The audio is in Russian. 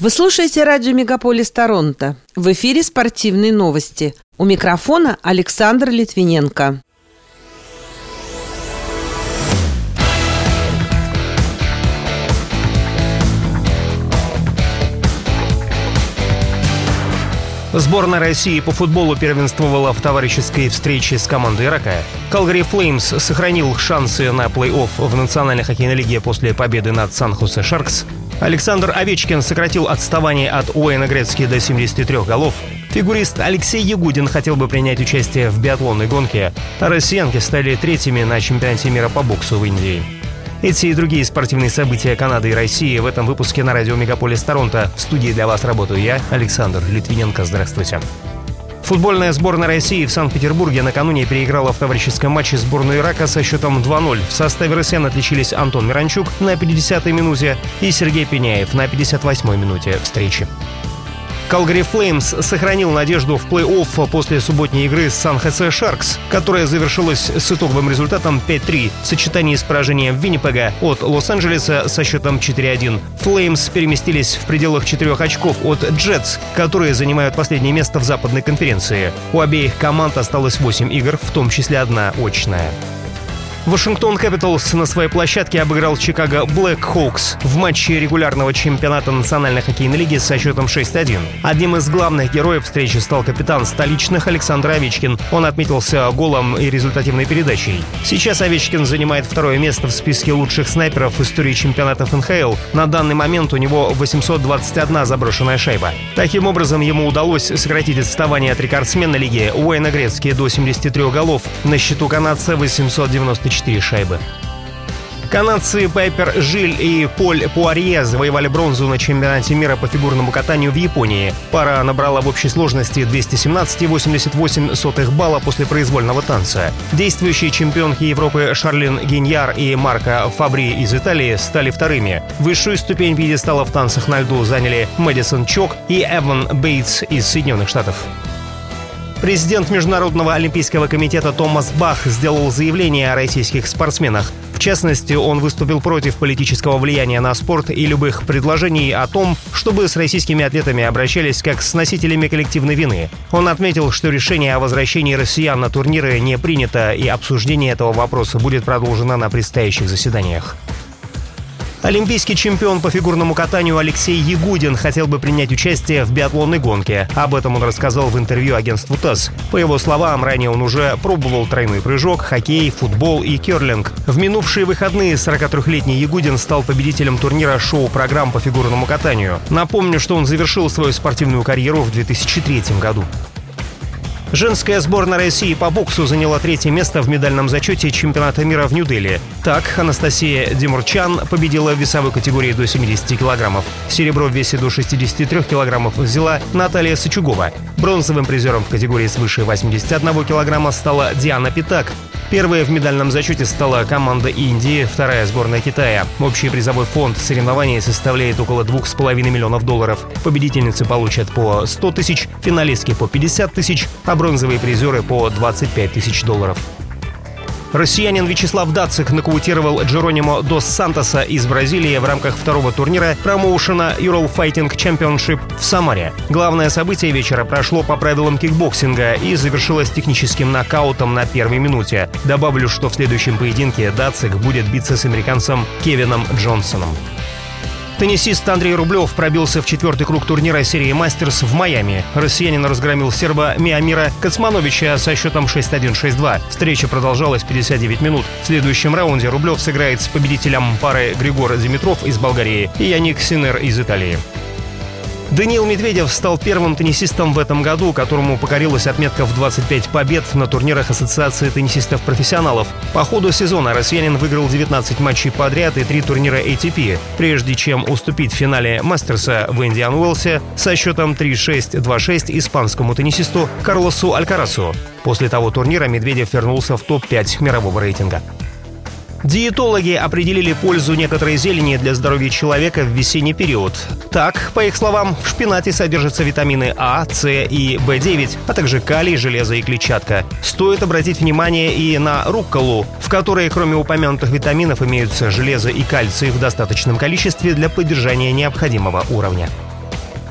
Вы слушаете радио «Мегаполис Торонто». В эфире спортивные новости. У микрофона Александр Литвиненко. Сборная России по футболу первенствовала в товарищеской встрече с командой Ирака. Калгари Флеймс сохранил шансы на плей-офф в Национальной хоккейной лиге после победы над Сан-Хосе Шаркс. Александр Овечкин сократил отставание от Уэйна Грецки до 73 голов. Фигурист Алексей Ягудин хотел бы принять участие в биатлонной гонке, а россиянки стали третьими на чемпионате мира по боксу в Индии. Эти и другие спортивные события Канады и России в этом выпуске на радио Мегаполис Торонто. В студии для вас работаю я, Александр Литвиненко. Здравствуйте. Футбольная сборная России в Санкт-Петербурге накануне переиграла в товарищеском матче сборную Ирака со счетом 2-0. В составе россиян отличились Антон Миранчук на 50-й минуте и Сергей Пеняев на 58-й минуте встречи. Калгари Флеймс сохранил надежду в плей-офф после субботней игры с Сан-Хосе Шаркс, которая завершилась с итоговым результатом 5-3 в сочетании с поражением Виннипега от Лос-Анджелеса со счетом 4-1. Флеймс переместились в пределах четырех очков от Джетс, которые занимают последнее место в западной конференции. У обеих команд осталось 8 игр, в том числе одна очная. Вашингтон Капиталс на своей площадке обыграл Чикаго Блэк Хоукс в матче регулярного чемпионата Национальной хоккейной лиги со счетом 6-1. Одним из главных героев встречи стал капитан столичных Александр Овечкин. Он отметился голом и результативной передачей. Сейчас Овечкин занимает второе место в списке лучших снайперов в истории чемпионатов НХЛ. На данный момент у него 821 заброшенная шайба. Таким образом, ему удалось сократить отставание от рекордсмена лиги Уэйна Грецки до 73 голов. На счету канадца 894 4 шайбы. Канадцы Пайпер Жиль и Поль Пуарье завоевали бронзу на чемпионате мира по фигурному катанию в Японии. Пара набрала в общей сложности 217,88 балла после произвольного танца. Действующие чемпионки Европы Шарлин Гиньяр и Марко Фабри из Италии стали вторыми. Высшую ступень пьедестала в танцах на льду заняли Мэдисон Чок и Эван Бейтс из Соединенных Штатов. Президент Международного олимпийского комитета Томас Бах сделал заявление о российских спортсменах. В частности, он выступил против политического влияния на спорт и любых предложений о том, чтобы с российскими атлетами обращались как с носителями коллективной вины. Он отметил, что решение о возвращении россиян на турниры не принято, и обсуждение этого вопроса будет продолжено на предстоящих заседаниях. Олимпийский чемпион по фигурному катанию Алексей Ягудин хотел бы принять участие в биатлонной гонке. Об этом он рассказал в интервью агентству ТАСС. По его словам, ранее он уже пробовал тройной прыжок, хоккей, футбол и керлинг. В минувшие выходные 43-летний Ягудин стал победителем турнира шоу-программ по фигурному катанию. Напомню, что он завершил свою спортивную карьеру в 2003 году. Женская сборная России по боксу заняла третье место в медальном зачете чемпионата мира в Нью-Дели. Так, Анастасия Демурчан победила в весовой категории до 70 килограммов. Серебро в весе до 63 килограммов взяла Наталья Сычугова. Бронзовым призером в категории свыше 81 килограмма стала Диана Питак. Первая в медальном зачете стала команда Индии, вторая сборная Китая. Общий призовой фонд соревнований составляет около 2,5 миллионов долларов. Победительницы получат по 100 тысяч, финалистки по 50 тысяч, а бронзовые призеры по 25 тысяч долларов. Россиянин Вячеслав Дацик нокаутировал Джеронимо Дос Сантоса из Бразилии в рамках второго турнира промоушена Ural Fighting Championship в Самаре. Главное событие вечера прошло по правилам кикбоксинга и завершилось техническим нокаутом на первой минуте. Добавлю, что в следующем поединке Дацик будет биться с американцем Кевином Джонсоном. Теннисист Андрей Рублев пробился в четвертый круг турнира серии «Мастерс» в Майами. Россиянин разгромил серба Миомира Кецмановича со счетом 6-1-6-2. Встреча продолжалась 59 минут. В следующем раунде Рублев сыграет с победителем пары Григора Димитров из Болгарии и Яник Синер из Италии. Даниил Медведев стал первым теннисистом в этом году, которому покорилась отметка в 25 побед на турнирах Ассоциации теннисистов-профессионалов. По ходу сезона россиянин выиграл 19 матчей подряд и 3 турнира ATP, прежде чем уступить в финале Мастерса в Индиан Уэлсе со счетом 3-6-2-6 испанскому теннисисту Карлосу Алькарасу. После того турнира Медведев вернулся в топ-5 мирового рейтинга. Диетологи определили пользу некоторой зелени для здоровья человека в весенний период. Так, по их словам, в шпинате содержатся витамины А, С и В9, а также калий, железо и клетчатка. Стоит обратить внимание и на рукколу, в которой кроме упомянутых витаминов имеются железо и кальций в достаточном количестве для поддержания необходимого уровня.